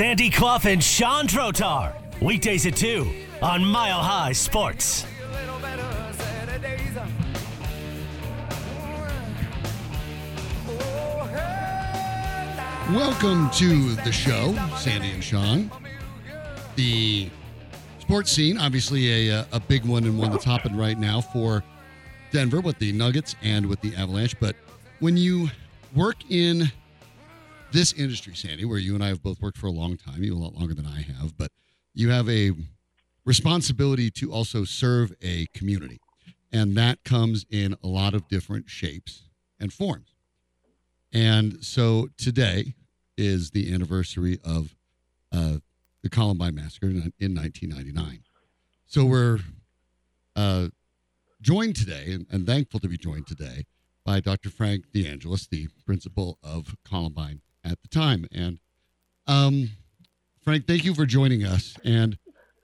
Sandy Clough and Sean Trotar. Weekdays at 2 on Mile High Sports. Welcome to the show, Sandy and Sean. The sports scene, obviously a, uh, a big one and one that's happening right now for Denver with the Nuggets and with the Avalanche. But when you work in this industry, Sandy, where you and I have both worked for a long time, you a lot longer than I have, but you have a responsibility to also serve a community. And that comes in a lot of different shapes and forms. And so today is the anniversary of uh, the Columbine Massacre in, in 1999. So we're uh, joined today and, and thankful to be joined today by Dr. Frank DeAngelis, the principal of Columbine at the time. And um, Frank, thank you for joining us. And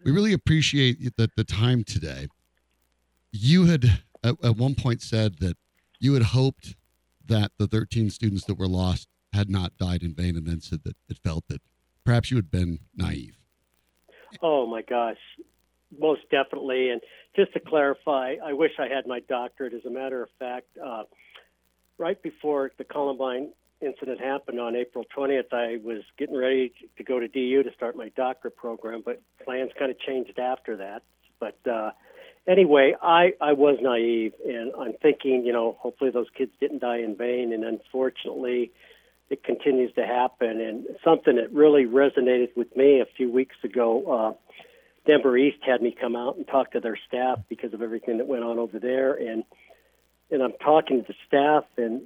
we really appreciate the, the time today. You had at, at one point said that you had hoped that the 13 students that were lost had not died in vain, and then said that it felt that perhaps you had been naive. Oh my gosh, most definitely. And just to clarify, I wish I had my doctorate. As a matter of fact, uh, right before the Columbine incident happened on April 20th, I was getting ready to go to DU to start my doctorate program, but plans kind of changed after that. But uh, anyway, I, I was naive, and I'm thinking, you know, hopefully those kids didn't die in vain. And unfortunately, it continues to happen. And something that really resonated with me a few weeks ago, uh, Denver East had me come out and talk to their staff because of everything that went on over there. And and I'm talking to the staff, and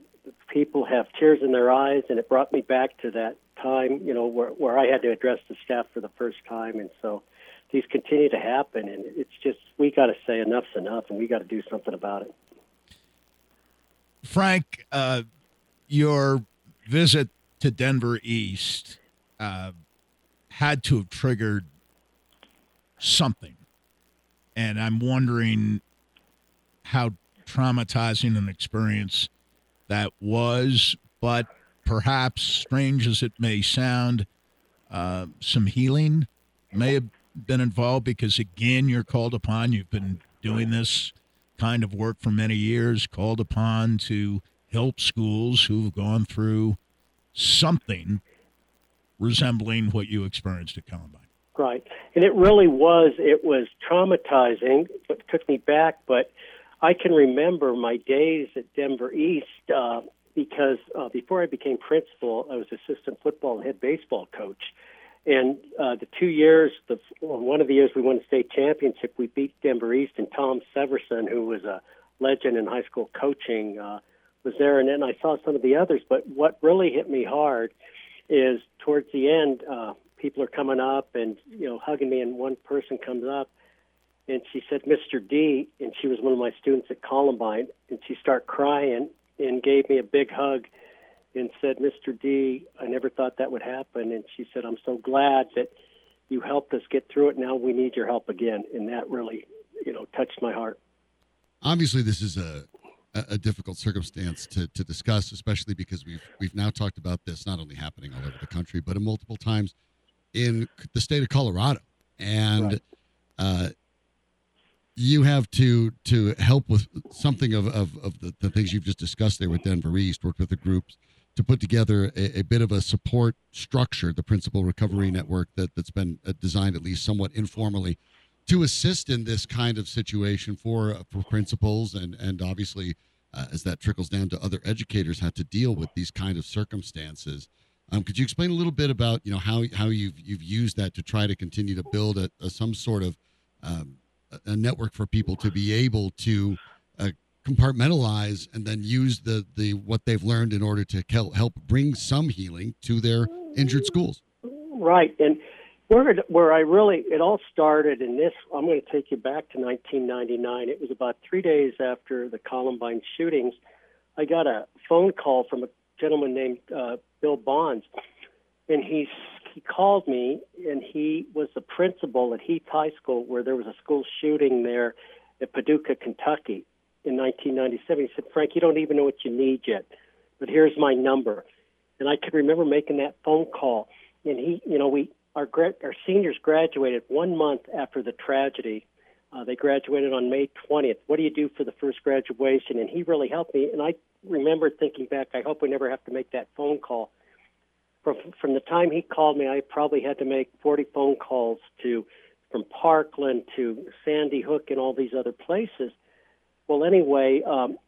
people have tears in their eyes, and it brought me back to that time, you know, where where I had to address the staff for the first time. And so these continue to happen, and it's just we got to say enough's enough, and we got to do something about it. Frank, uh, your visit to Denver East uh, had to have triggered something. And I'm wondering how traumatizing an experience that was, but perhaps, strange as it may sound, uh, some healing may have been involved because, again, you're called upon. You've been doing this kind of work for many years, called upon to help schools who've gone through something resembling what you experienced at Columbine. Right. And it really was, it was traumatizing, but took me back. But I can remember my days at Denver East uh, because uh, before I became principal, I was assistant football and head baseball coach. And uh, the two years, the one of the years we won the state championship, we beat Denver East, and Tom Severson, who was a legend in high school coaching, uh, was there. And then I saw some of the others. But what really hit me hard is towards the end, uh, people are coming up and you know hugging me, and one person comes up and she said, "Mr. D," and she was one of my students at Columbine, and she started crying and gave me a big hug and said, Mr. D, I never thought that would happen. And she said, I'm so glad that you helped us get through it. Now we need your help again. And that really, you know, touched my heart. Obviously, this is a a difficult circumstance to, to discuss, especially because we've we've now talked about this not only happening all over the country, but multiple times in the state of Colorado, and right. uh, you have to to help with something of, of, of the, the, things you've just discussed there with Denver East, worked with the groups to put together a, a, bit of a support structure, the Principal Recovery Network that, that's been uh, designed at least somewhat informally to assist in this kind of situation for uh, for principals and and obviously uh, as that trickles down to other educators how to deal with these kind of circumstances. Um, could you explain a little bit about you know how how you've you've used that to try to continue to build a, a some sort of um, a network for people to be able to uh, compartmentalize and then use the the what they've learned in order to help bring some healing to their injured schools. Right, and where where I really it all started in this. I'm going to take you back to 1999. It was about three days after the Columbine shootings. I got a phone call from a gentleman named uh, Bill Bonds, and he's he called me, and he was the principal at Heath High School, where there was a school shooting there at Paducah, Kentucky, in 1997. He said, Frank, you don't even know what you need yet, but here's my number. And I could remember making that phone call. And he, you know, we our our seniors graduated one month after the tragedy. Uh, they graduated on May 20th. What do you do for the first graduation? And he really helped me. And I remember thinking back, I hope we never have to make that phone call. From from the time he called me, I probably had to make 40 phone calls to from Parkland to Sandy Hook and all these other places. Well, anyway, um,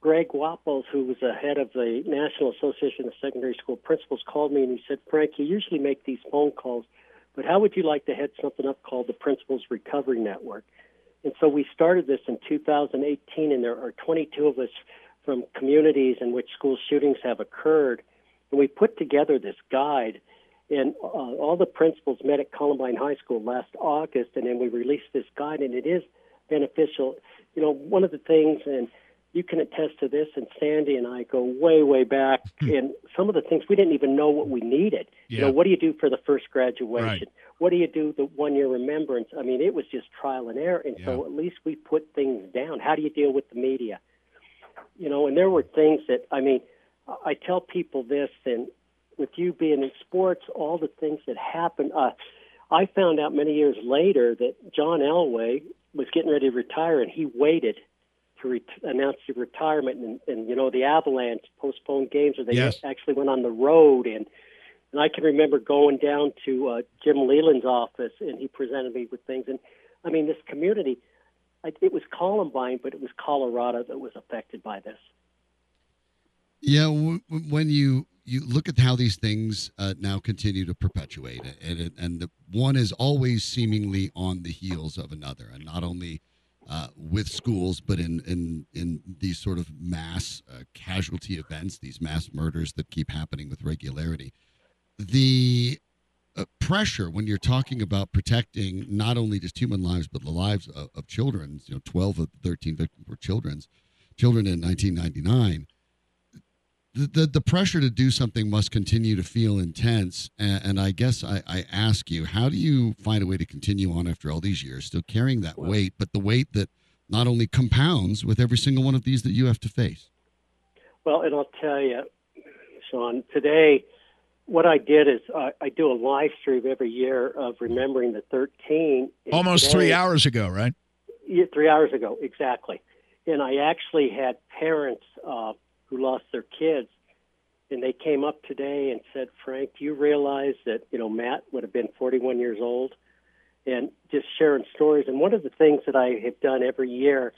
Greg Wapples, who was the head of the National Association of Secondary School Principals, called me and he said, Frank, you usually make these phone calls, but how would you like to head something up called the Principals Recovery Network? And so we started this in 2018, and there are 22 of us from communities in which school shootings have occurred. And we put together this guide, and uh, all the principals met at Columbine High School last August, and then we released this guide, and it is beneficial. You know, one of the things, and you can attest to this, and Sandy and I go way, way back. and some of the things we didn't even know what we needed. You know, what do you do for the first graduation? Right. What do you do the one year remembrance? I mean, it was just trial and error. And so at least we put things down. How do you deal with the media? You know, and there were things that, I mean, I tell people this, and with you being in sports, all the things that happened. Uh, I found out many years later that John Elway was getting ready to retire, and he waited to re- announce his retirement. And, and you know, the Avalanche postponed games, or they Yes. actually went on the road. And and I can remember going down to uh, Jim Leyland's office, and he presented me with things. And I mean, this community, I, it was Columbine, but it was Colorado that was affected by this. Yeah, w- when you you look at how these things uh, now continue to perpetuate, and it, and the one is always seemingly on the heels of another, and not only uh, with schools, but in in in these sort of mass uh, casualty events, these mass murders that keep happening with regularity. The uh, pressure when you're talking about protecting not only just human lives but the lives of, of children. You know, 12 of the 13 victims were children's children in 1999 the, the, the pressure to do something must continue to feel intense. And, and I guess I, I ask you, how do you find a way to continue on after all these years, still carrying that weight, but the weight that not only compounds with every single one of these that you have to face? Well, and I'll tell you, Sean, today, what I did is uh, I do a live stream every year of remembering the 13. Almost today- three hours ago, right? Yeah, three hours ago, exactly. And I actually had parents uh, who lost their kids, and they came up today and said, "Frank, do you realize that you know Matt would have been 41 years old?" And just sharing stories. And one of the things that I have done every year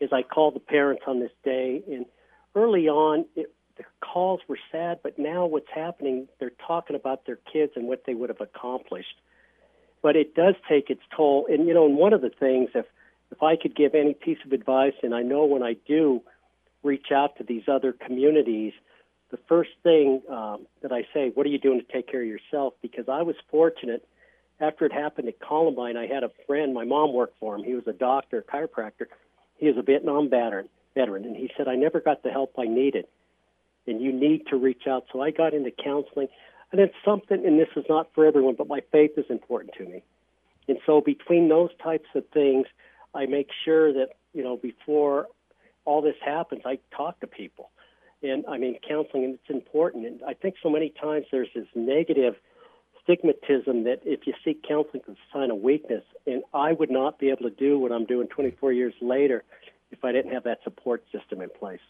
is I call the parents on this day. And early on, it, the calls were sad, but now what's happening? They're talking about their kids and what they would have accomplished but it does take its toll. And you know, and one of the things, if if I could give any piece of advice, and I know when I do reach out to these other communities, the first thing um, that I say, what are you doing to take care of yourself? Because I was fortunate. After it happened at Columbine, I had a friend. My mom worked for him. He was a doctor, chiropractor. He was a Vietnam veteran, veteran, and he said, "I never got the help I needed, and you need to reach out." So I got into counseling, and it's something. And this is not for everyone, but my faith is important to me. And so between those types of things, I make sure that, you know, before all this happens, I talk to people. And I mean, counseling, and it's important. And I think so many times there's this negative stigmatism that if you seek counseling, it's a sign of weakness. And I would not be able to do what I'm doing 24 years later if I didn't have that support system in place.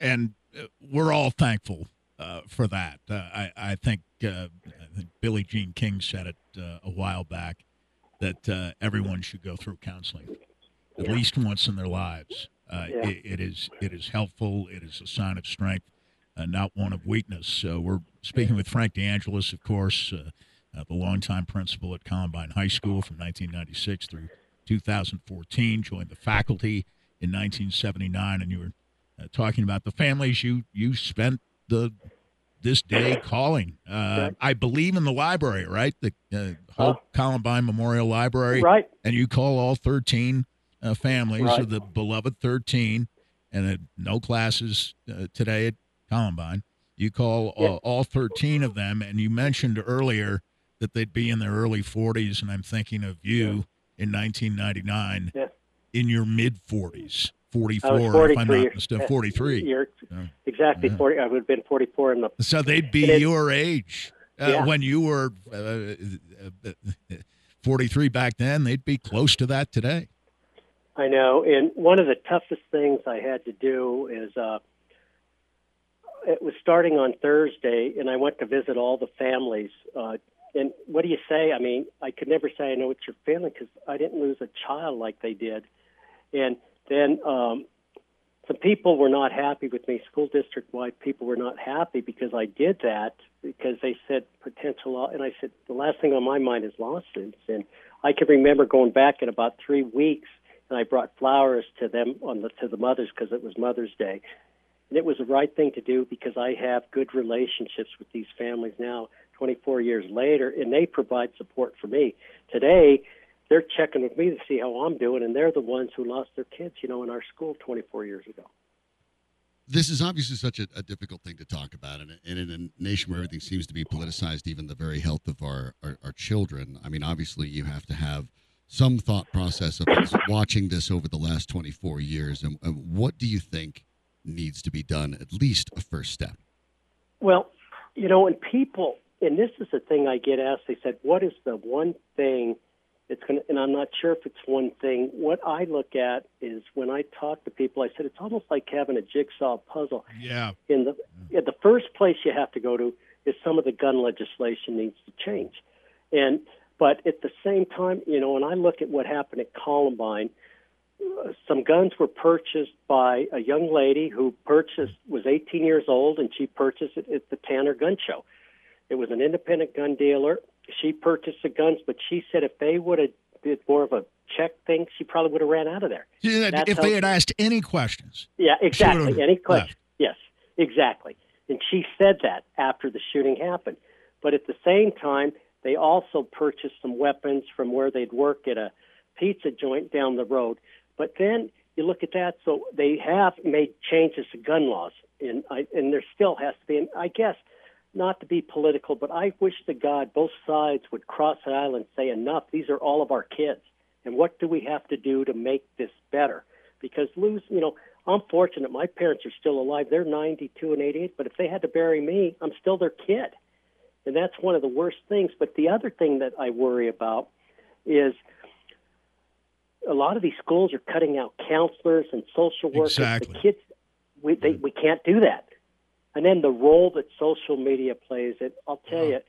and uh, we're all thankful uh, for that. Uh, I, I think uh, I think Billie Jean King said it uh, a while back that uh, everyone should go through counseling at Yeah. least once in their lives. Uh, Yeah. it, it is it is helpful. It is a sign of strength, uh, not one of weakness. So we're speaking with Frank DeAngelis, of course, uh, uh, the longtime principal at Columbine High School from 1996 through 2014. Joined the faculty in 1979, and you were uh, talking about the families you you spent the this day calling. Uh. I believe in the library, right? The uh, Oh. Columbine Memorial Library, Right. and you call all 13 uh, families Right. of the beloved 13, and uh, no classes uh, today at Columbine. You call Yeah. all, all 13 of them, and you mentioned earlier that they'd be in their early 40s, and I'm thinking of you in 1999 Yeah. in your mid 40s, 44, if I'm 43. not mistaken, 43. You're exactly Yeah. 40. I would have been 44 in the So they'd be your age. Uh, Yeah. When you were uh, uh, 43 back then, they'd be close to that today. I know, and one of the toughest things I had to do is uh, it was starting on Thursday, and I went to visit all the families. Uh, and what do you say? I mean, I could never say I know what you're feeling because I didn't lose a child like they did. And then um, some people were not happy with me. School district wide people were not happy because I did that because they said potential law, and I said the last thing on my mind is lawsuits. And I can remember going back in about three weeks and I brought flowers to them on the to the mothers because it was Mother's Day, and it was the right thing to do because I have good relationships with these families now, 24 years later, and they provide support for me. Today, they're checking with me to see how I'm doing, and they're the ones who lost their kids, you know, in our school 24 years ago. This is obviously such a, a difficult thing to talk about, and, and in a nation where everything seems to be politicized, even the very health of our, our, our children. I mean, obviously, you have to have some thought process of watching this over the last 24 years. And, and what do you think needs to be done, at least a first step? Well, you know, and people, and this is the thing I get asked. They said, "What is the one thing It's going to?" And I'm not sure if it's one thing. What I look at is when I talk to people, I said it's almost like having a jigsaw puzzle. Yeah. In the in the first place you have to go to is some of the gun legislation needs to change, and but at the same time, you know, when I look at what happened at Columbine, uh, some guns were purchased by a young lady who purchased was 18 years old and she purchased it at the Tanner Gun Show. It was an independent gun dealer. She purchased the guns, but she said if they would have did more of a check thing, she probably would have ran out of there. Yeah, If they had asked any questions, Yeah, exactly. Any question? left. Yes, exactly. And she said that after the shooting happened. But at the same time, they also purchased some weapons from where they'd work at a pizza joint down the road. But then you look at that, so they have made changes to gun laws, and I, and there still has to be. And I guess not to be political, but I wish to God both sides would cross the aisle and say enough. These are all of our kids, and what do we have to do to make this better? Because lose, you know, I'm fortunate. My parents are still alive. They're 92 and 88. But if they had to bury me, I'm still their kid, and that's one of the worst things. But the other thing that I worry about is a lot of these schools are cutting out counselors and social workers. Exactly. The kids, we they, we can't do that. And then the role that social media plays. It, I'll tell you.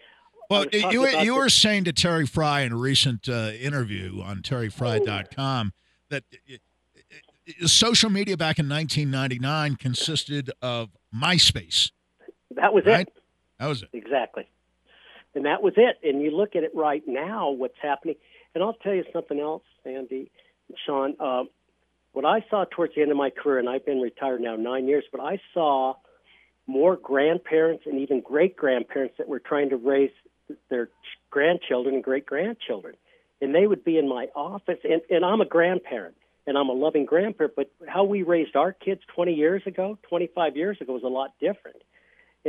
Well, you, you were saying to Terry Frei in a recent uh, interview on terryfrei.com that uh, uh, social media back in 1999 consisted of MySpace. That was Right? it. That was it. Exactly. And that was it. And you look at it right now, what's happening. And I'll tell you something else, Sandy and Sean. Um, what I saw towards the end of my career, and I've been retired now nine years, but I saw more grandparents and even great grandparents that were trying to raise their ch- grandchildren and great grandchildren. And they would be in my office, and, and I'm a grandparent and I'm a loving grandparent, but how we raised our kids 20 years ago, 25 years ago was a lot different.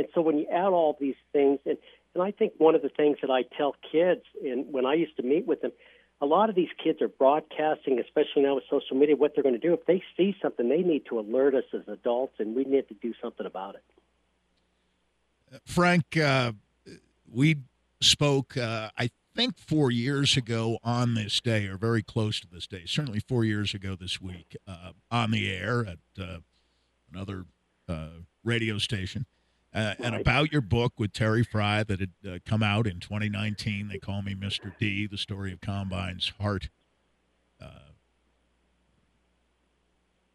And so when you add all these things, and, and I think one of the things that I tell kids, and when I used to meet with them, a lot of these kids are broadcasting, especially now with social media, what they're going to do. If they see something, they need to alert us as adults, and we need to do something about it. Frank, uh, we spoke, uh, I think, four years ago on this day, or very close to this day, certainly four years ago this week, uh, on the air at uh, another uh, radio station. Uh, and about your book with Terry Frei that had uh, come out in 2019. They call me Mr. D, the story of Columbine's heart, uh,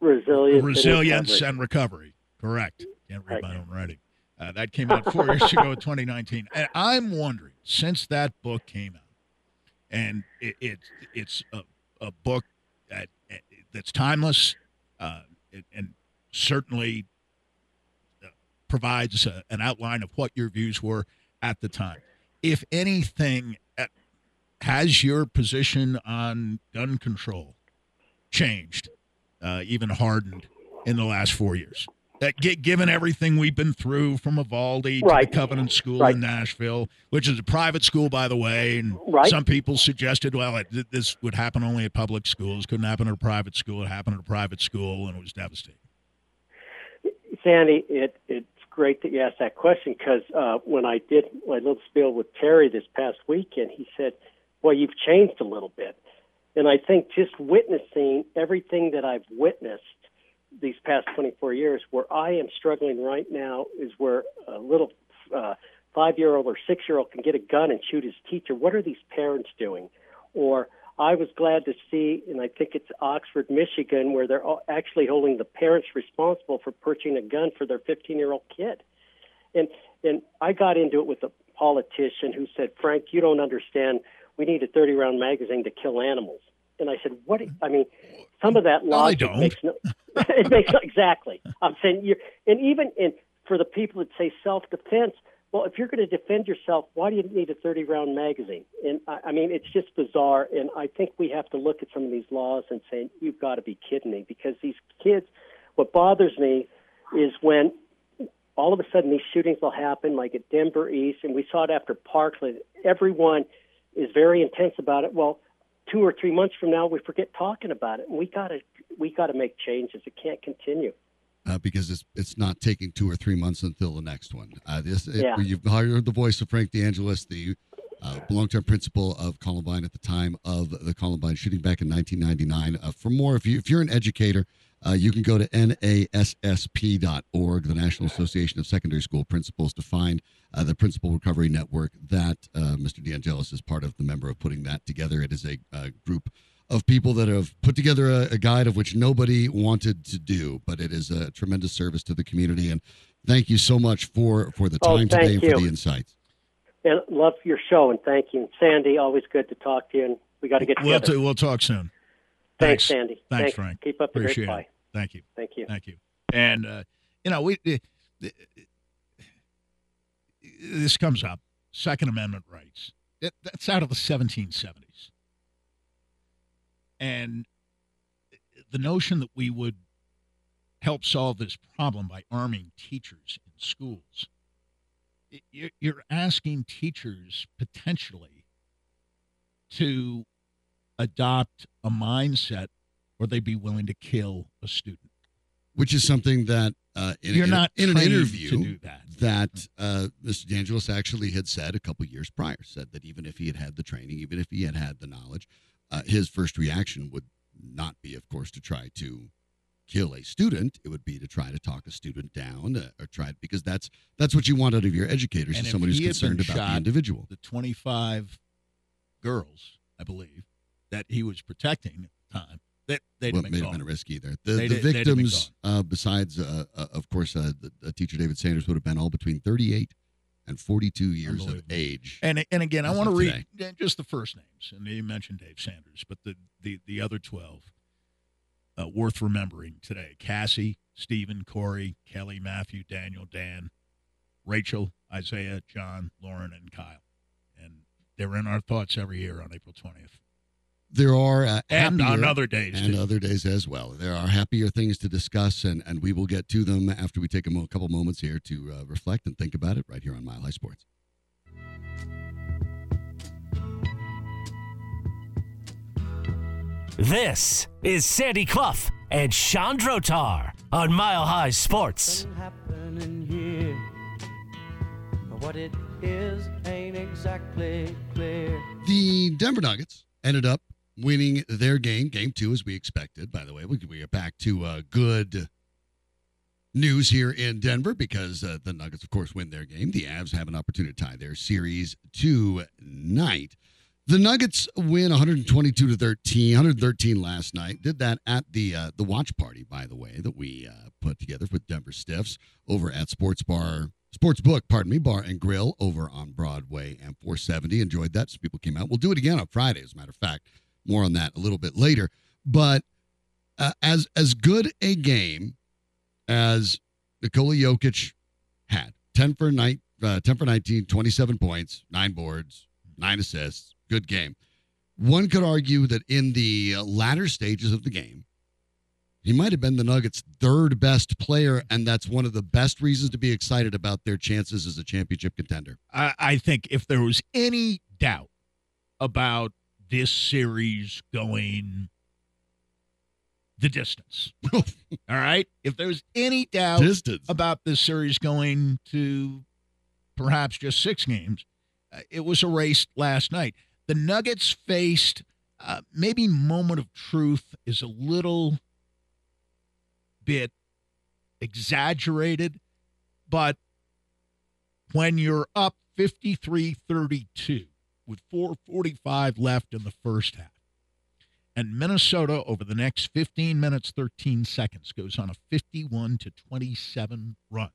Resilience, and resilience recovery. and recovery. Correct. Can't read Right. my own writing. Uh, that came out four years ago in 2019. And I'm wondering, since that book came out, and it, it it's a, a book that that's timeless, uh, and certainly provides a, an outline of what your views were at the time. If anything, uh, has your position on gun control changed, uh, even hardened in the last four years? That gi- given everything we've been through from Uvalde to the Covenant School Right. in Nashville, which is a private school, by the way, and Right. some people suggested, well, it, this would happen only at public schools, couldn't happen at a private school. It happened at a private school, and it was devastating. Sandy, it it's great that you asked that question because uh, when I did my little spiel with Terry this past weekend, he said, "Well, you've changed a little bit," and I think just witnessing everything that I've witnessed these past 24 years, where I am struggling right now, is where a little uh, five-year-old or six-year-old can get a gun and shoot his teacher. What are these parents doing? Or I was glad to see, and I think it's Oxford, Michigan, where they're actually holding the parents responsible for purchasing a gun for their 15 year old kid. And and I got into it with a politician who said, "Frank, you don't understand. We need a 30 round magazine to kill animals." And I said, "What? I mean, some of that logic no, makes no. it makes exactly. I'm saying you and even in for the people that say self defense." Well, if you're going to defend yourself, why do you need a 30 round magazine? And I, I mean, it's just bizarre. And I think we have to look at some of these laws and say, you've got to be kidding me. Because these kids, what bothers me is when all of a sudden these shootings will happen, like at Denver East, and we saw it after Parkland. Everyone is very intense about it. Well, two or three months from now, we forget talking about it. And we got to we got to make changes. It can't continue uh, because it's it's not taking two or three months until the next one. Uh, this it, yeah. you've heard the voice of Frank DeAngelis, the uh, long-term principal of Columbine at the time of the Columbine shooting back in 1999. Uh, for more, if you if you're an educator, uh, you can go to nassp.org, the National Association of Secondary School Principals, to find uh, the Principal Recovery Network that uh, Mr. DeAngelis is part of, the member of putting that together. It is a, a group of people that have put together a, a, guide of which nobody wanted to do, but it is a tremendous service to the community. And thank you so much for for the oh, time oh, today and you. for the insights. And love your show and thank you, Sandy. Always good to talk to you, and we got to get we'll. T- we'll talk soon. Thanks, Thanks Sandy. Thanks, Thanks, Frank. Keep up the Appreciate great it. Thank you. Thank you. Thank you. And uh, you know we. Uh, this comes up. Second Amendment rights. It, that's out of the 1770s. And the notion that we would help solve this problem by arming teachers in schools, you're asking teachers potentially to adopt a mindset where they'd be willing to kill a student. Which is something that uh, in, you're in, not in an interview that, that uh, Mr. DeAngelis actually had said a couple years prior, said that even if he had had the training, even if he had had the knowledge, uh, his first reaction would not be, of course, to try to kill a student. It would be to try to talk a student down uh, or try because that's that's what you want out of your educators and is someone who's concerned about shot, the individual. The 25 girls, I believe, that he was protecting at the time. That they well, may have been a risk either. The, the did, victims, uh, besides, uh, uh, of course, uh, the, the, teacher David Sanders would have been all between 38 and 42 years of age. And and again, I want to read just the first names, and you mentioned Dave Sanders, but the the the other 12 uh, worth remembering today: Cassie, Stephen, Corey, Kelly, Matthew, Daniel, Dan, Rachel, Isaiah, John, Lauren, and Kyle, and they're in our thoughts every year on April 20th there are uh, and on other days and too. other days as well. There are happier things to discuss, and and we will get to them after we take a mo- couple moments here to uh, reflect and think about it right here on Mile High Sports. This is Sandy Clough and Sean Tar on Mile High Sports. What it is ain't exactly clear. The Denver Nuggets ended up winning their game, game two, as we expected. By the way, we, we get back to uh, good news here in Denver because uh, the Nuggets, of course, win their game. The Avs have an opportunity to tie their series tonight. The Nuggets win 122 to 13, 113 last night. Did that at the uh, the watch party, by the way, that we uh, put together with Denver Stiffs over at Sports Bar, Sports Book, pardon me, Bar and Grill over on Broadway and 470. Enjoyed that. Some people came out. We'll do it again on Friday, as a matter of fact. More on that a little bit later. But uh, as as good a game as Nikola Jokic had, 10 for night, uh, 10 for 19, 27 points, nine boards, nine assists, good game. One could argue that in the latter stages of the game, he might have been the Nuggets' third best player, and that's one of the best reasons to be excited about their chances as a championship contender. I, I think if there was any doubt about this series going the distance. All right. If there's any doubt Distance. about this series going to perhaps just six games, uh, it was erased last night. The Nuggets faced uh, maybe moment of truth is a little bit exaggerated, but when you're up 53 32 with 445 left in the first half, and Minnesota over the next 15 minutes 13 seconds goes on a 51 to 27 run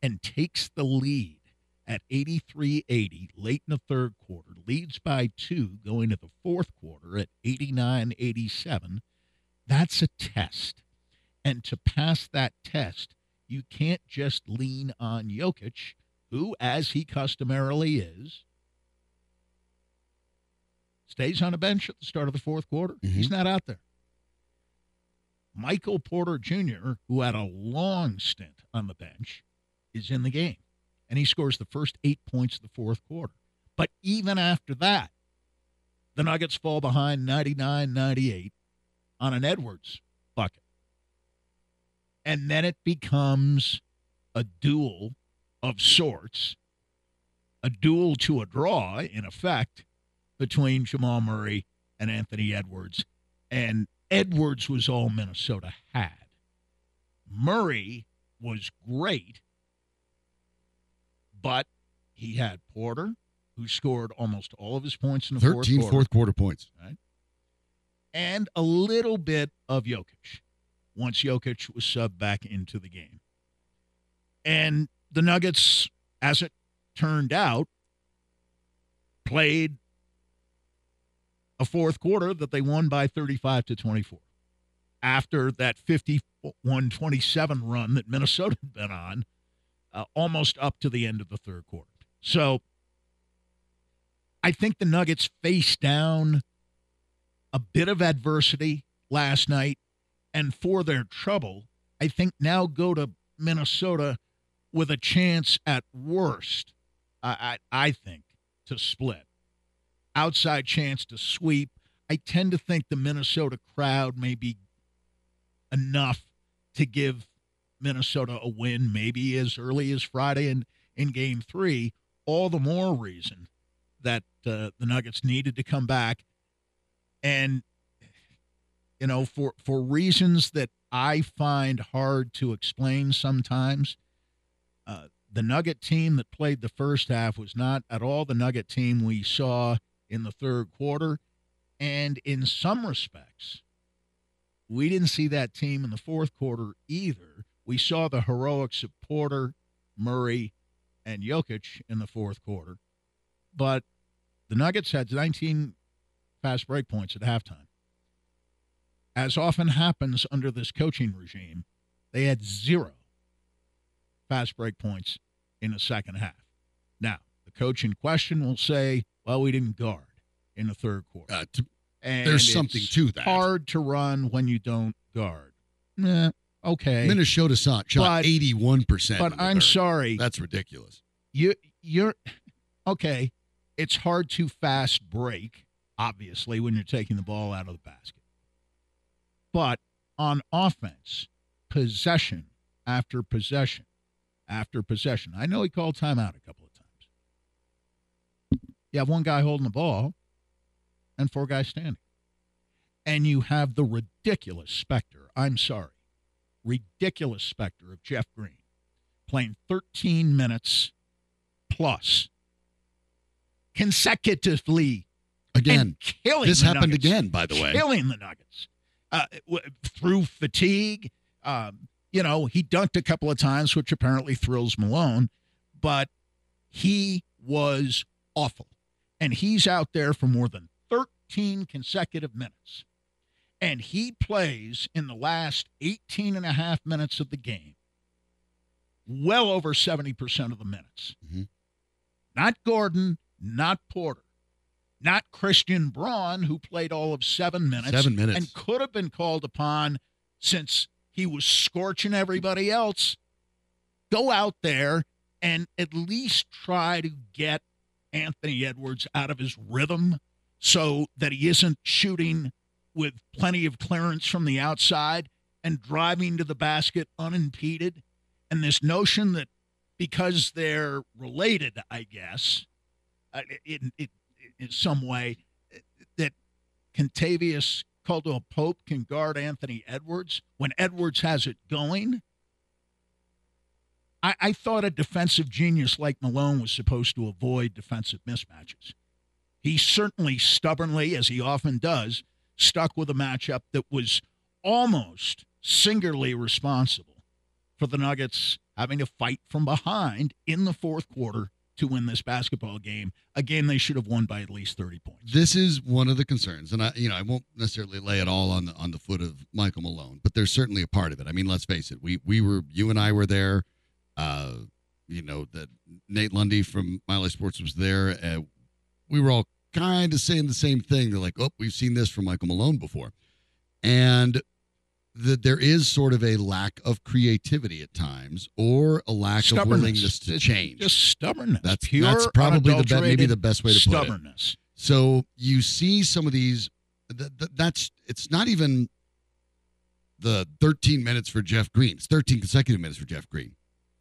and takes the lead at 83-80 late in the third quarter leads by 2 going to the fourth quarter at 89-87 that's a test. And to pass that test you can't just lean on Jokic who as he customarily is stays on a bench at the start of the fourth quarter. Mhm. He's not out there. Michael Porter Jr., who had a long stint on the bench, is in the game. And he scores the first eight points of the fourth quarter. But even after that, the Nuggets fall behind 99 98 on an Edwards bucket. And then it becomes a duel of sorts, a duel to a draw, in effect, between Jamal Murray and Anthony Edwards. And Edwards was all Minnesota had. Murray was great, but he had Porter, who scored almost all of his points in the fourth quarter, fourth quarter points. Right? and a little bit of Jokic once Jokic was subbed back into the game. And the Nuggets, as it turned out, played a fourth quarter that they won by 35 to 24 after that 51 27 run that Minnesota had been on uh, almost up to the end of the third quarter. So I think the Nuggets faced down a bit of adversity last night, and for their trouble, I think now go to Minnesota with a chance at worst, I, I, I think, to split outside chance to sweep. I tend to think the Minnesota crowd may be enough to give Minnesota a win, maybe as early as Friday in, in game three. All the more reason that uh, the Nuggets needed to come back. And, you know, for, for reasons that I find hard to explain sometimes, uh, the Nugget team that played the first half was not at all the Nugget team we saw in the third quarter. And in some respects, we didn't see that team in the fourth quarter either. We saw the heroics of Porter, Murray, and Jokic in the fourth quarter. But the Nuggets had 19 fast break points at halftime. As often happens under this coaching regime, they had zero fast break points in the second half. Now, the coach in question will say, well, we didn't guard in the third quarter. Uh, to, there's something to that. Hard to run when you don't guard. Nah, okay. Minnesota shot, shot 81%. but in I'm third. sorry. That's ridiculous. you you're okay. It's hard to fast break, obviously, when you're taking the ball out of the basket. But on offense, possession after possession after possession. I know he called timeout a couple. You have one guy holding the ball and four guys standing. And you have the ridiculous specter, I'm sorry, ridiculous specter of Jeff Green playing 13 minutes plus consecutively Again, killing this happened Nuggets. again, by the way. killing the Nuggets uh, w- through fatigue. Um, you know, he dunked a couple of times, which apparently thrills Malone, but he was awful. And he's out there for more than 13 consecutive minutes. And he plays in the last 18 and a half minutes of the game well over 70% of the minutes. Mhm. Not Gordon, not Porter, not Christian Braun, who played all of seven minutes. Seven minutes. And could have been called upon since he was scorching everybody else. Go out there and at least try to get Anthony Edwards out of his rhythm so that he isn't shooting with plenty of clearance from the outside and driving to the basket unimpeded. And this notion that because they're related, I guess, uh, in, in, in some way, that Kentavious Caldwell Pope can guard Anthony Edwards when Edwards has it going. I, I thought a defensive genius like Malone was supposed to avoid defensive mismatches. He certainly stubbornly, as he often does, stuck with a matchup that was almost singularly responsible for the Nuggets having to fight from behind in the fourth quarter to win this basketball game, a game they should have won by at least 30 points. This is one of the concerns, and I, you know, I won't necessarily lay it all on the on the foot of Michael Malone, but there's certainly a part of it. I mean, let's face it, we we were, you and I were there. Uh, you know that Nate Lundy from Mile Sports was there. Uh, we were all kind of saying the same thing. They're like, "Oh, we've seen this from Michael Malone before," and that there is sort of a lack of creativity at times, or a lack of willingness to change. Just stubbornness. That's Pure, that's probably the be- maybe the best way to put it. stubbornness. So you see some of these. Th- th- that's it's not even the 13 minutes for Jeff Green. It's 13 consecutive minutes for Jeff Green.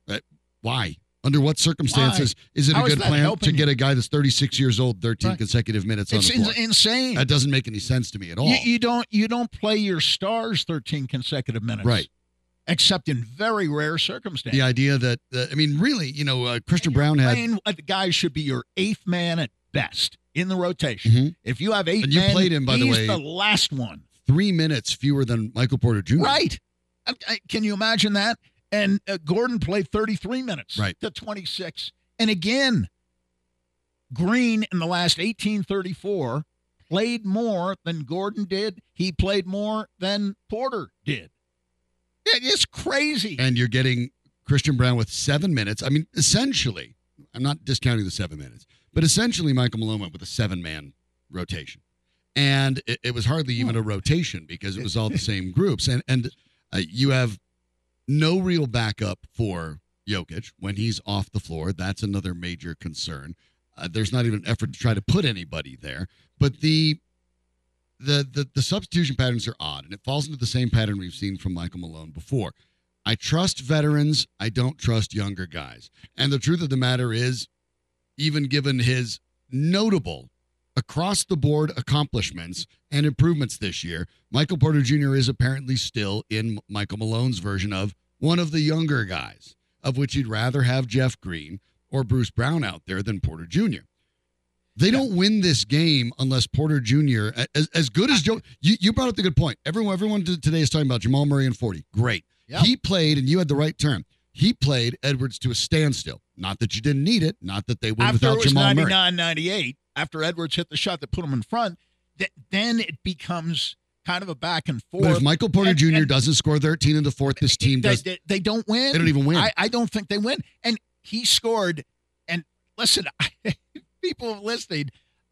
Right? Why? Under what circumstances is it a good plan to get a guy that's 36 years old 13 Right. consecutive minutes on It's the floor? insane. that doesn't make any sense to me at all. You, you don't you don't play your stars 13 consecutive minutes, Right. Except in very rare circumstances. the idea that uh, I mean, really, you know, uh, Christian Braun had Playing, uh, the guy should be your eighth man at best in the rotation. Mhm. If you have eight And you men, played him, by the way- the last one. three minutes fewer than Michael Porter Jr. Right. I- I- can you imagine that? And uh, Gordon played 33 minutes Right. to 26. And again, Green in the last 1834 played more than Gordon did. He played more than Porter did. It is crazy. and you're getting Christian Braun with seven minutes. I mean, essentially, I'm not discounting the seven minutes, but essentially, Michael Malone went with a seven man rotation. And it, it was hardly even a rotation because it was all the same groups. And, and uh, you have no real backup for Jokic when he's off the floor. That's another major concern. Uh, there's not even an effort to try to put anybody there. But the the, the the substitution patterns are odd, and it falls into the same pattern we've seen from Michael Malone before. I trust veterans. I don't trust younger guys. And the truth of the matter is, even given his notable across the board accomplishments and improvements this year, Michael Porter Jr. is apparently still in Michael Malone's version of one of the younger guys, of which he'd rather have Jeff Green or Bruce Brown out there than Porter Jr. They don't win this game unless Porter Jr. as, as good as Joe. You, you brought up the good point. Everyone everyone today is talking about Jamal Murray and forty. Great. Yeah. He played, and you had the right term. He played Edwards to a standstill. Not that you didn't need it. Not that they win after without it was Jamal Murray. 99 98, after Edwards hit the shot that put him in front, th- then it becomes kind of a back and forth. But if Michael Porter And- Jr. and doesn't score 13 in the fourth, this team they, does. they, they don't win. They don't even win. I, I don't think they win. And he scored. And listen, people have listened.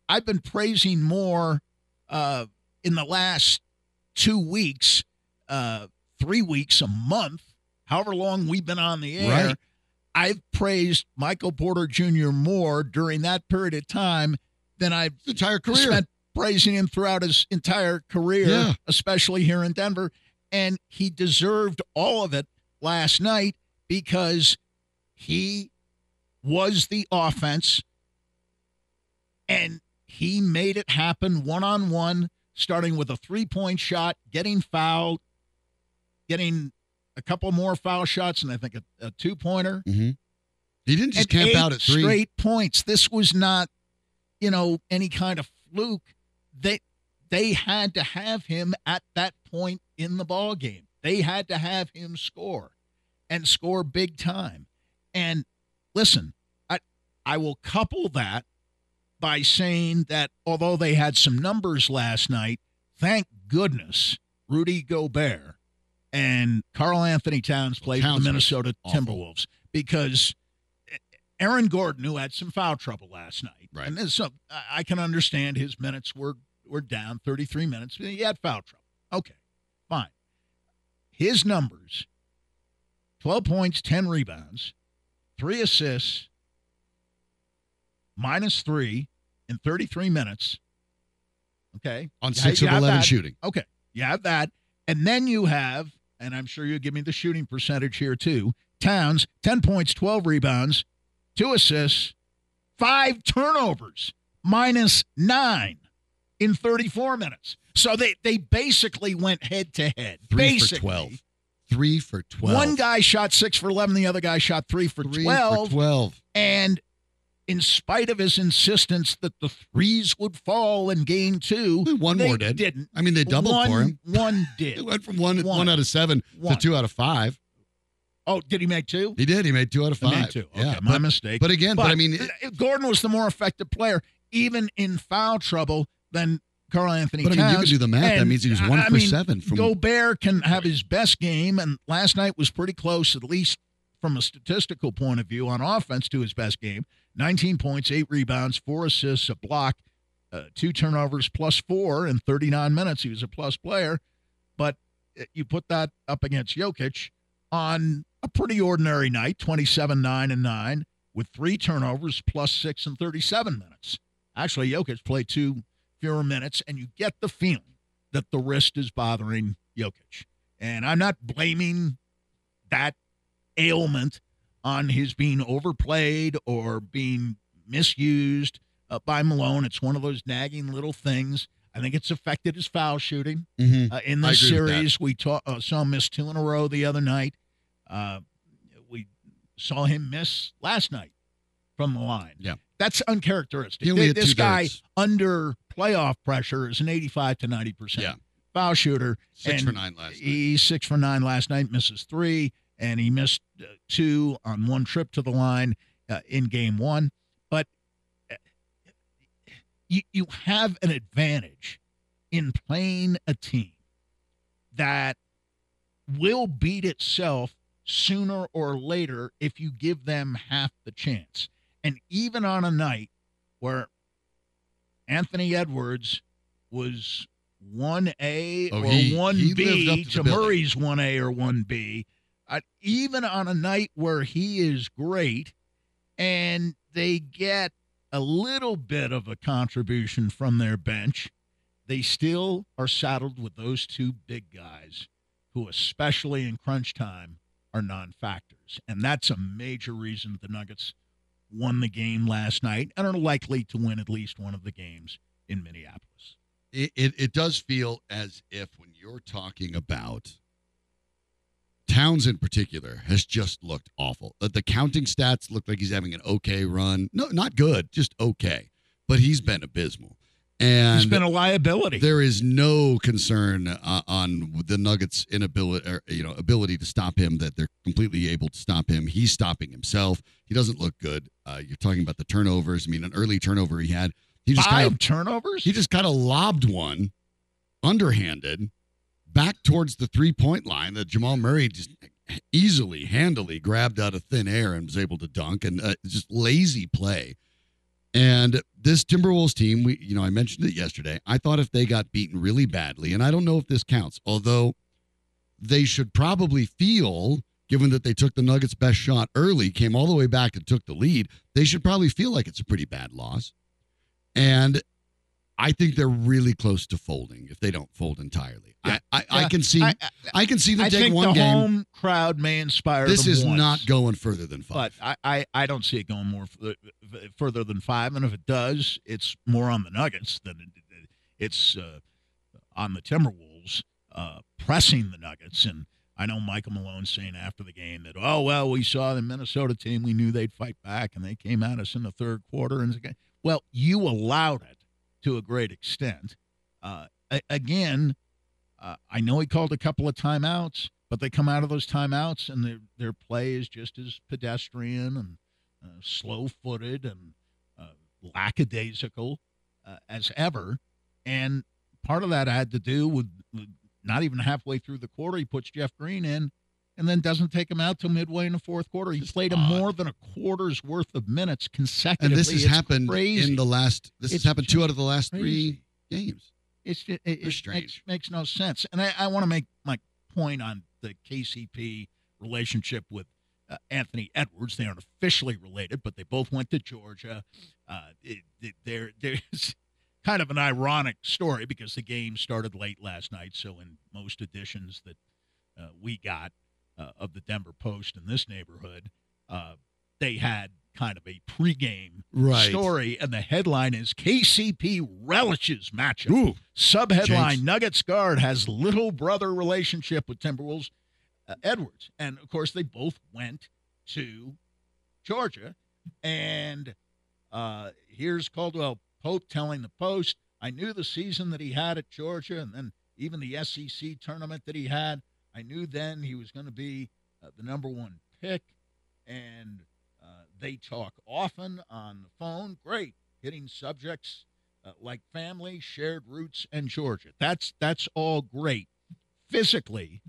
I've been praising more uh, in the last two weeks, uh, three weeks, a month, however long we've been on the air. Right. I've praised Michael Porter Jr. more during that period of time than I've His entire career. spent praising him throughout his entire career, Yeah. especially here in Denver. And he deserved all of it last night because he was the offense and he made it happen one on one, starting with a three point shot, getting fouled, getting a couple more foul shots, and I think a, a two pointer hmm He didn't just and camp out at three. straight points. This was not, you know, any kind of fluke. They they had to have him at that point in the ball game. They had to have him score and score big time. And listen, I I will couple that by saying that although they had some numbers last night, thank goodness Rudy Gobert and Karl-Anthony Towns played for the Minnesota. Timberwolves because Aaron Gordon, who had some foul trouble last night, Right. and some, I can understand his minutes were were down 33 minutes. He had foul trouble. Okay, fine. His numbers: 12 points, 10 rebounds, three assists, minus three in 33 minutes. Okay. On six you of have 11 that. shooting. Okay. You have that. And then you have, and I'm sure you'll give me the shooting percentage here too. Towns, 10 points, 12 rebounds, two assists, five turnovers, minus nine in 34 minutes. So they, they basically went head to head. Three Basically. for 12. Three for 12. One guy shot six for 11, the other guy shot three for Three 12. for 12. And in spite of his insistence that the threes would fall in game two, One more did. didn't. I mean, they doubled one, for him. One did. It went from one, One. one out of seven One. to two out of five. Oh, did he make two? He did. He made two out of He five. made two. Okay, Yeah, my but, mistake. but again, but, I mean, it- Gordon was the more effective player, even in foul trouble, than Karl-Anthony but I mean, you can do the math. that means he was one I for mean, seven from. Gobert can have his best game, and last night was pretty close, at least from a statistical point of view, on offense to his best game. 19 points, eight rebounds, four assists, a block, uh, two turnovers, plus four in 39 minutes. He was a plus player. But uh, you put that up against Jokic on a pretty ordinary night 27, 9, and 9, with three turnovers, plus six and 37 minutes. Actually, Jokic played two fewer minutes, and you get the feeling that the wrist is bothering Jokic. And I'm not blaming that ailment on his being overplayed or being misused uh, by Malone. It's one of those nagging little things. I think it's affected his foul shooting Mhm. uh, in this agree with that. series. We ta- uh, saw him miss two in a row the other night. Uh, we saw him miss last night from the line. Yeah. That's uncharacteristic. This guy thirds. under playoff pressure is an 85 to 90 percent Yeah. foul shooter. Six for nine last night. He's six for nine last night, misses three, and he missed uh, two on one trip to the line uh, in game one. But uh, you you have an advantage in playing a team that will beat itself sooner or later if you give them half the chance. And even on a night where Anthony Edwards was 1A Oh, or he- he 1B lived up to to. Murray's 1A or 1B, uh, even on a night where he is great and they get a little bit of a contribution from their bench, they still are saddled with those two big guys who, especially in crunch time, are non factors. And that's a major reason the Nuggets won the game last night and are likely to win at least one of the games in Minneapolis. it, it, it does feel as if when you're talking about Towns in particular has just looked awful. Uh, The counting stats look like he's having an okay run. No, not good, just okay. But he's been abysmal. And He's been a liability. there is no concern uh, on the Nuggets' inability, or, you know, ability to stop him. That they're completely able to stop him. He's stopping himself. He doesn't look good. Uh, you're talking about the turnovers. I mean, an early turnover he had. He just Five kind of turnovers? he just kind of lobbed one, underhanded, back towards the three point line that Jamal Murray just easily, handily grabbed out of thin air and was able to dunk, and uh, just lazy play. And this Timberwolves team, we you know I mentioned it yesterday. I thought if they got beaten really badly, and I don't know if this counts, although they should probably feel, given that they took the Nuggets' best shot early, came all the way back and took the lead, they should probably feel like it's a pretty bad loss. And I think they're really close to folding if they don't fold entirely. Yeah. I, I, I can see I, I, can see them I take think one the game. home crowd may inspire This is once. not going further than five. But. I, I, I don't see it going more f- further than five. And if it does, it's more on the Nuggets than it, it's uh, on the Timberwolves uh, pressing the Nuggets. And I know Michael Malone saying after the game that, oh, well, we saw the Minnesota team. We knew they'd fight back, and they came at us in the third quarter. And. Well, you allowed it to a great extent. Uh, again, uh, I know he called a couple of timeouts, but they come out of those timeouts and their their play is just as pedestrian and uh, slow-footed and uh, lackadaisical uh, as ever. And part of that had to do with not even halfway through the quarter, he puts Jeff Green in, and then doesn't take him out till midway in the fourth quarter. He Just played him more than a quarter's worth of minutes consecutively. and this has It's happened crazy. in the last. This It's has happened two out of the last crazy. three games. It's just, it, it strange. makes, makes no sense. And I, I want to make my point on the KCP relationship with uh, Anthony Edwards. They aren't officially related, but they both went to Georgia. Uh, it, it, there, there's kind of an ironic story because the game started late last night. So in most editions that uh, we got uh, of the Denver Post in this neighborhood, uh, they had kind of a pregame Right. story, and the headline is KCP relishes matchup. Ooh. Subheadline: Jinx. Nuggets guard has little brother relationship with Timberwolves uh, Edwards, and of course they both went to Georgia. And uh, here's Caldwell Pope telling the Post, "I knew the season that he had at Georgia, and then even the SEC tournament that he had. I knew then he was going to be uh, the number one pick, and uh, they talk often on the phone. Great, hitting subjects." Uh, like family, shared roots, and Georgia. That's that's all great. Physically,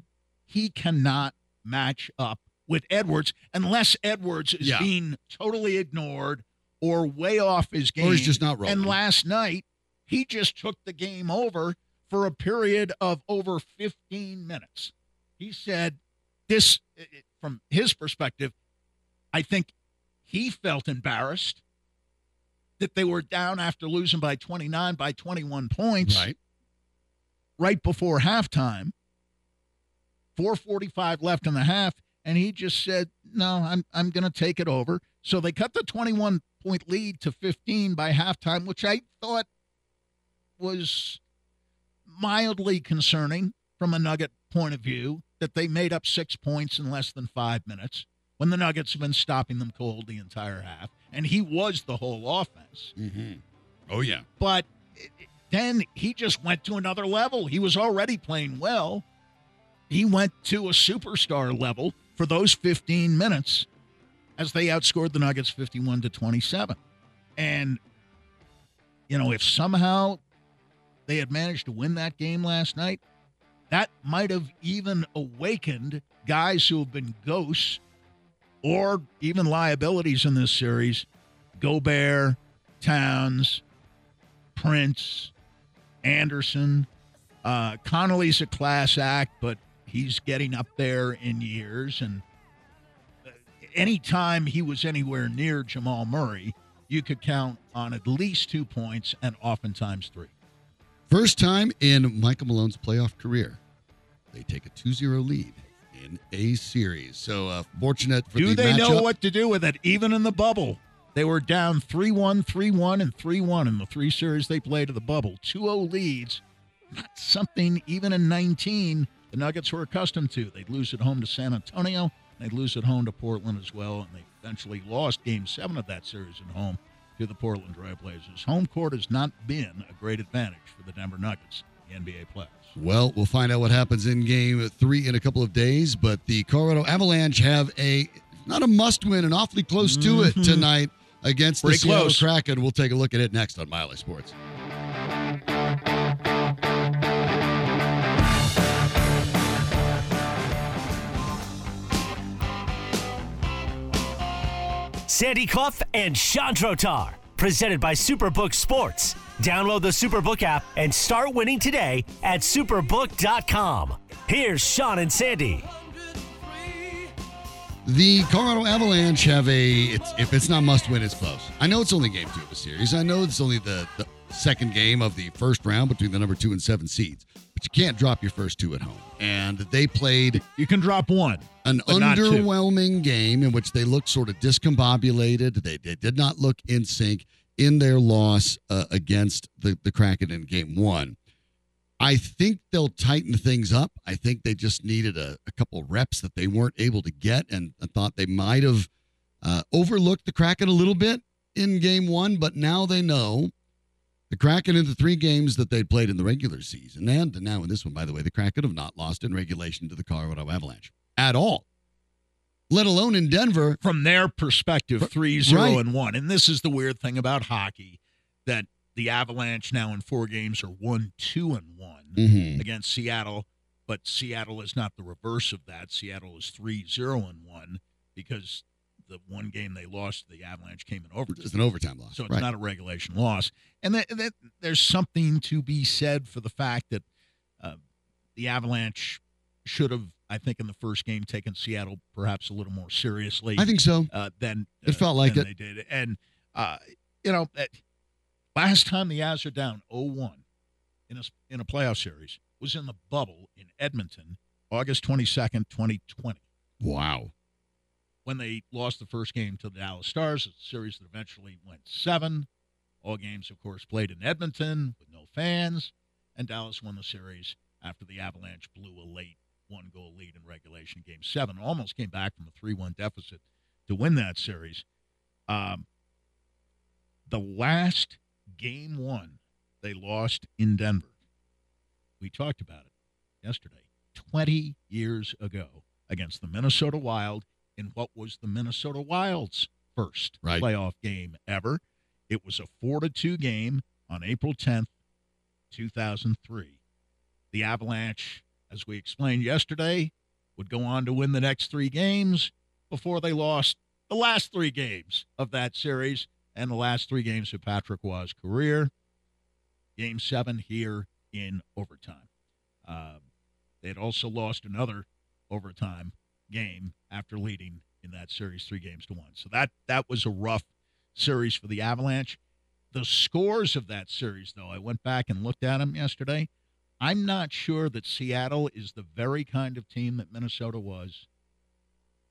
he cannot match up with Edwards unless Edwards is Yeah. being totally ignored or way off his game. Or he's just not rolling. And last night, he just took the game over for a period of over 15 minutes. He said, "This, from his perspective, I think he felt embarrassed." That they were down after losing by 29 by 21 points Right. right before halftime. 445 left in the half and he just said, "No, I'm I'm going to take it over." So they cut the 21 point lead to 15 by halftime, which I thought was mildly concerning from a Nugget point of view that they made up 6 points in less than 5 minutes when the Nuggets have been stopping them cold the entire half and he was the whole offense Mm-hmm. Oh yeah. but then he just went to another level. He was already playing well. He went to a superstar level for those 15 minutes as they outscored the Nuggets 51 to 27. And you know, if somehow they had managed to win that game last night, that might have even awakened guys who have been ghosts or even liabilities in this series. Gobert, Towns, Prince, Anderson. Uh, Conley's a class act, but he's getting up there in years. And uh, anytime he was anywhere near Jamal Murray, you could count on at least two points and oftentimes three. First time in Michael Malone's playoff career, they take a 2-0 lead in a series. So uh, fortunate for Do the they know what to do with it? Even in the bubble, they were down 3 1, 3 1, and 3 1 in the three series they played of the bubble. 2 0 leads, not something even in 19 the Nuggets were accustomed to. They'd lose at home to San Antonio, they'd lose at home to Portland as well, and they eventually lost game seven of that series at home to the Portland Trailblazers. Home court has not been a great advantage for the Denver Nuggets the NBA playoffs. Well, we'll find out what happens in game three in a couple of days. But the Colorado Avalanche have a not a must win and awfully close to it mm-hmm. tonight against the Pretty Seattle close. Kraken. We'll take a look at it next on Mile High Sports. Sandy Clough and Sean Trotar, presented by Superbook Sports. Download the Superbook app and start winning today at superbook.com. Here's Sean and Sandy. The Colorado Avalanche have a. It's, if it's not must win, it's close. I know it's only game two of a series. I know it's only the, the second game of the first round between the number two and seven seeds, but you can't drop your first two at home. And they played You can drop one. an But underwhelming game in which they looked sort of discombobulated. They, they did not look in sync in their loss uh, against the, the Kraken in game one. I think they'll tighten things up. I think they just needed a, a couple reps that they weren't able to get, and I thought they might have uh, overlooked the Kraken a little bit in game one, but now they know the Kraken in the three games that they played in the regular season, and now in this one, by the way, the Kraken have not lost in regulation to the Colorado Avalanche at all, let alone in Denver. from their perspective, But- 3 0 right. and 1. And this is the weird thing about hockey that the Avalanche now in four games are 1 2 and 1 Mhm. against Seattle. But Seattle is not the reverse of that. Seattle is 3 0 and 1 because the one game they lost, the Avalanche came in overtime. It's an overtime loss. So it's right. not a regulation loss. And that, that, there's something to be said for the fact that uh, the Avalanche should have, I think, in the first game, taken Seattle perhaps a little more seriously I think so. uh, than It uh, felt like it. They did, and uh, you know, uh, Last time the Avs are down 0-1 in a in a playoff series was in the bubble in Edmonton, August 22nd, 2020, Wow. when they lost the first game to the Dallas Stars, a series that eventually went seven. All games, of course, played in Edmonton with no fans, and Dallas won the series after the Avalanche blew a late one goal lead in regulation game seven. Almost came back from a 3 1 deficit to win that series. Um, the last game one they lost in Denver, we talked about it yesterday, 20 years ago against the Minnesota Wild in what was the Minnesota Wild's first Right. playoff game ever. It was a 4 to 2 game on April 10th, 2003. The Avalanche, as we explained yesterday, would go on to win the next three games before they lost the last three games of that series and the last three games of Patrick Roy's career. Game seven here in overtime. Uh, they had also lost another overtime game after leading in that series three games to one. So that that was a rough series for the Avalanche. The scores of that series, though, I went back and looked at them yesterday. I'm not sure that Seattle is the very kind of team that Minnesota was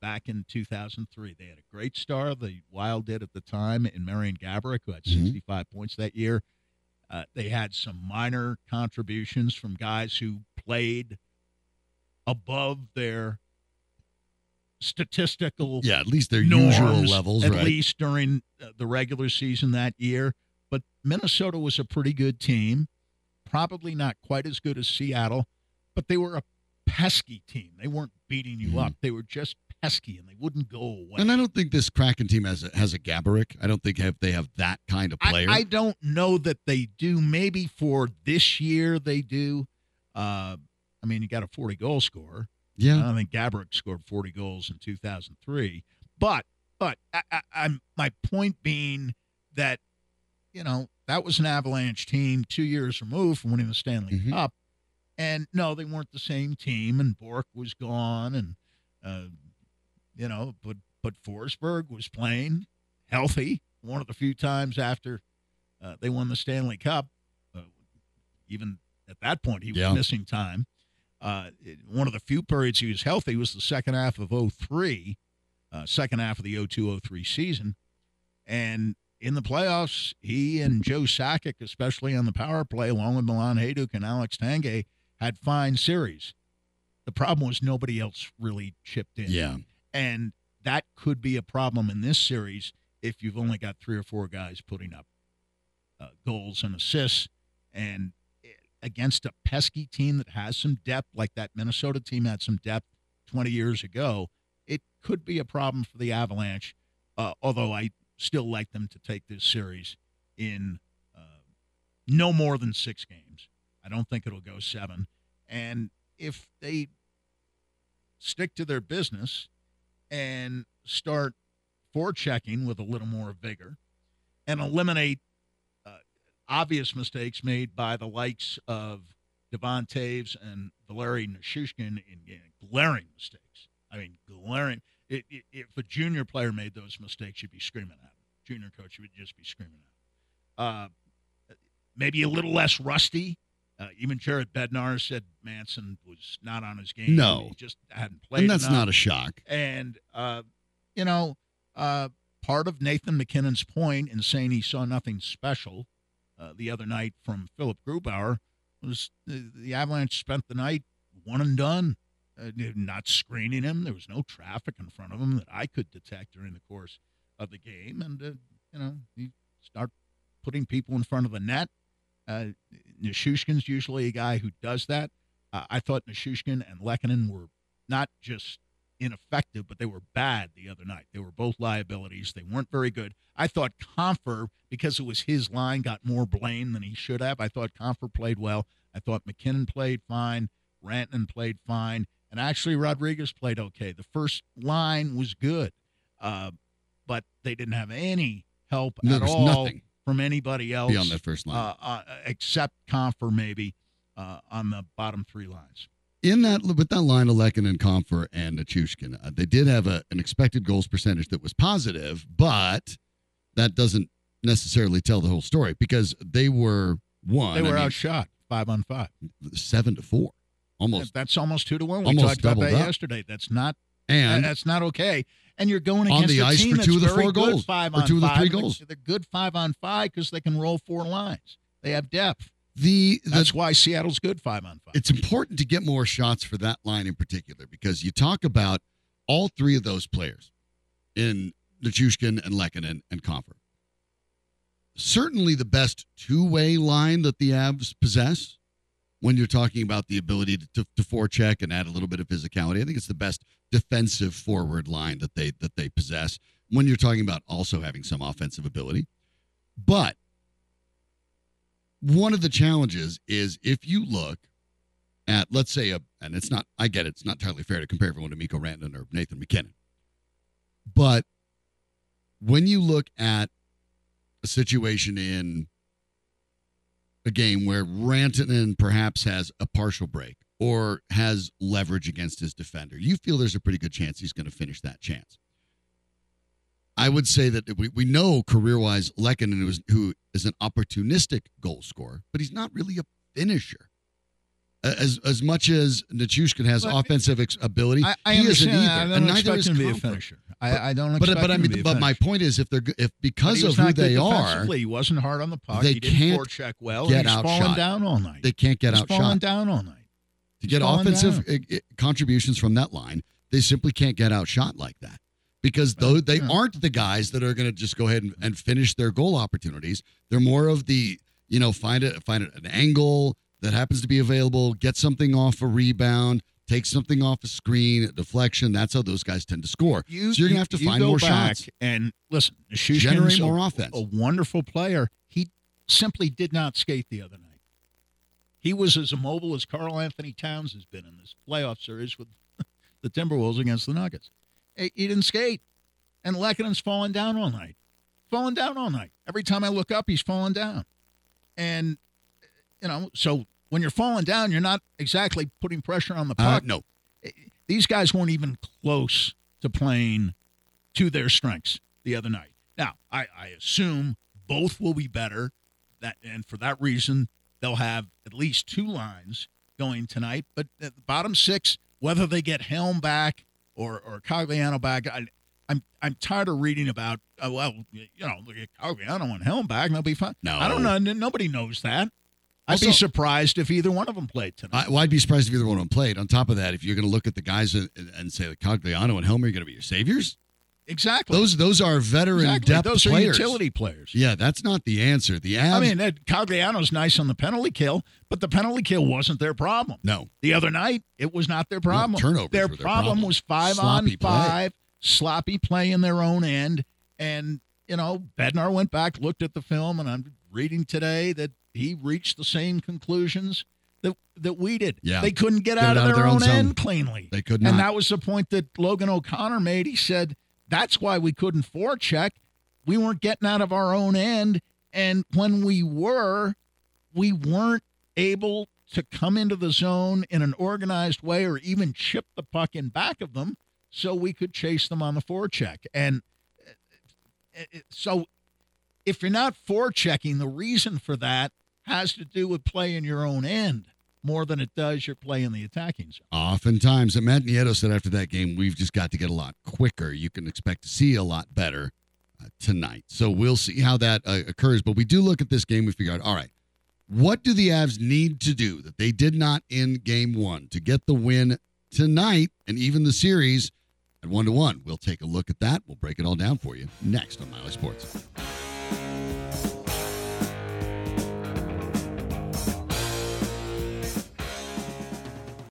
back in 2003. They had a great star, the Wild did at the time, in Marian Gaborik, who had Mhm. 65 points that year. Uh, they had some minor contributions from guys who played above their statistical Yeah, at least their norms, usual levels, at right? least during uh, the regular season that year. But Minnesota was a pretty good team, probably not quite as good as Seattle, but they were a pesky team. They weren't beating you Mhm. up; they were just pesky, and they wouldn't go away. And I don't think this Kraken team has a, has a Gaborik. I don't think have they have that kind of player. I don't know that they do. Maybe for this year they do. Uh, I mean, you got a 40 goal scorer. Yeah. I don't think Gaborik scored 40 goals in 2003. But but I, I, I'm my point being that you know that was an Avalanche team two years removed from winning the Stanley Mhm. Cup, and no, they weren't the same team. And Bourque was gone, and uh, you know, but but Forsberg was playing healthy. One of the few times after uh, they won the Stanley Cup, uh, even at that point he was Yeah. missing time. Uh, it- one of the few periods he was healthy was the second half of 03, uh, second half of the 02 03 season. And in the playoffs, he and Joe Sakic, especially on the power play, along with Milan Hejduk and Alex Tanguay, had fine series. The problem was nobody else really chipped in. yeah. And that could be a problem in this series if you've only got three or four guys putting up uh, goals and assists. And eh, against a pesky team that has some depth, like that Minnesota team had some depth 20 years ago, it could be a problem for the Avalanche. Uh, although I still like them to take this series in uh, no more than six games. I don't think it'll go seven. And if they stick to their business and start forechecking with a little more vigor and eliminate uh, obvious mistakes made by the likes of Devon Toews and Valeri Nichushkin in, in glaring mistakes. I mean, glaring. It, it, if a junior player made those mistakes, you'd be screaming at. Junior coach would just be screaming at him. Uh, maybe a little less rusty. Uh, even Jared Bednar said Manson was not on his game. No. he just hadn't played. And that's enough. not a shock. And, uh, you know, uh, part of Nathan MacKinnon's point in saying he saw nothing special uh, the other night from Philipp Grubauer was the, the Avalanche spent the night one and done, uh, not screening him. There was no traffic in front of him that I could detect during the course of the game. And, uh, you know, you start putting people in front of the net. Uh, Nichushkin's usually a guy who does that. Uh, I thought Nishushkin and Lehkonen were not just ineffective, but they were bad the other night. They were both liabilities. They weren't very good. I thought Compher, because it was his line, got more blame than he should have. I thought Compher played well. I thought MacKinnon played fine. Rantanen played fine. And actually, Rodrigues played okay. The first line was good, uh, but they didn't have any help There at all nothing from anybody else beyond that first line. uh, uh, except Compher maybe uh, on the bottom three lines. in that with that line of Lekin and Compher and Achushkin, uh, they did have a, an expected goals percentage that was positive, but that doesn't necessarily tell the whole story because they were one. They were I mean, outshot five on five. seven to four, almost. That's almost two to one. We Almost talked about that up. yesterday. That's not And that's not okay. And you're going On the ice team for two of the four goals, five or two of the three goals. They're good five on five because they can roll four lines. They have depth. the, the That's why Seattle's good five on five. it's important to get more shots for that line in particular because you talk about all three of those players in Nichushkin and Lehkonen and Compher. Certainly the best two-way line that the Avs possess when you're talking about the ability to, to, to forecheck and add a little bit of physicality. I think it's the best defensive forward line that they that they possess when you're talking about also having some offensive ability. But one of the challenges is if you look at let's say a and it's not I get it, it's not entirely fair to compare everyone to Mikko Rantanen or Nathan MacKinnon. But when you look at a situation in a game where Rantanen perhaps has a partial break or has leverage against his defender, you feel there's a pretty good chance he's going to finish that chance. I would say that we, we know career wise Lehkonen who is, who is an opportunistic goal scorer, but he's not really a finisher. As as much as Nichushkin has But- offensive ex- ability, I, I he isn't either, I don't and neither is him to be a finisher. I, I don't But expect but I mean, be a but my point is, if they're if because of who they are. He wasn't hard on the puck. they he didn't can't forecheck well. get and he's falling outshot. down all night. they can't get he's outshot. falling down all night. to get offensive down. uh, uh, contributions from that line, they simply can't get outshot like that. Because though they aren't the guys that are going to just go ahead and, and finish their goal opportunities, they're more of the you know find it find it an angle that happens to be available, get something off a rebound, take something off a screen, a deflection. That's how those guys tend to score. You, so you're going to have to you find more shots, And listen, generate a- more offense. a wonderful player. He simply did not skate the other night. He was as immobile as Karl-Anthony Towns has been in this playoff series with the Timberwolves against the Nuggets. He, he didn't skate. And Lehkonen's falling down all night. Falling down all night. Every time I look up, he's falling down. And, you know, so when you're falling down, you're not exactly putting pressure on the Uh, puck no, these guys weren't even close to playing to their strengths the other night. Now, I, I assume both will be better. That and for that reason, they'll have at least two lines going tonight. But at the bottom six, whether they get Helm back or or Cogliano back, I, I'm I'm tired of reading about. Uh, well, you know, look at Cogliano and Helm back, and they'll be fine. No. I don't know. Nobody knows that. I'd Also- be surprised if either one of them played tonight. I, well, I'd be surprised if either one of them played. On top of that, if you're going to look at the guys and, and say that Cogliano and Helmer are going to be your saviors, exactly. those those are veteran exactly. depth Those players. are utility players. Yeah, that's not the answer. The Avs, I mean, Ed Cogliano's nice on the penalty kill, but the penalty kill wasn't their problem. no, The other night, it was not their problem. turnovers their, their problem, problem. was five Sloppy on play. five, sloppy play in their own end. And, you know, Bednar went back, looked at the film, and I'm reading today that he reached the same conclusions that, that we did. Yeah. They couldn't get, Get out, it of their, own, zone. end cleanly. they could not. And that was the point that Logan O'Connor made. He said, that's why we couldn't forecheck. We weren't getting out of our own end. And when we were, we weren't able to come into the zone in an organized way or even chip the puck in back of them so we could chase them on the forecheck. And uh, uh, so if you're not forechecking, the reason for that has to do with playing your own end more than it does your play in the attacking zone. Oftentimes, and Matt Nieto said after that game, we've just got to get a lot quicker. You can expect to see a lot better uh, tonight. So we'll see how that uh, occurs. But we do look at this game. We figure out, all right, what do the Avs need to do that they did not in game one to get the win tonight and even the series at one to one? We'll take a look at that. We'll break it all down for you next on Mile High Sports.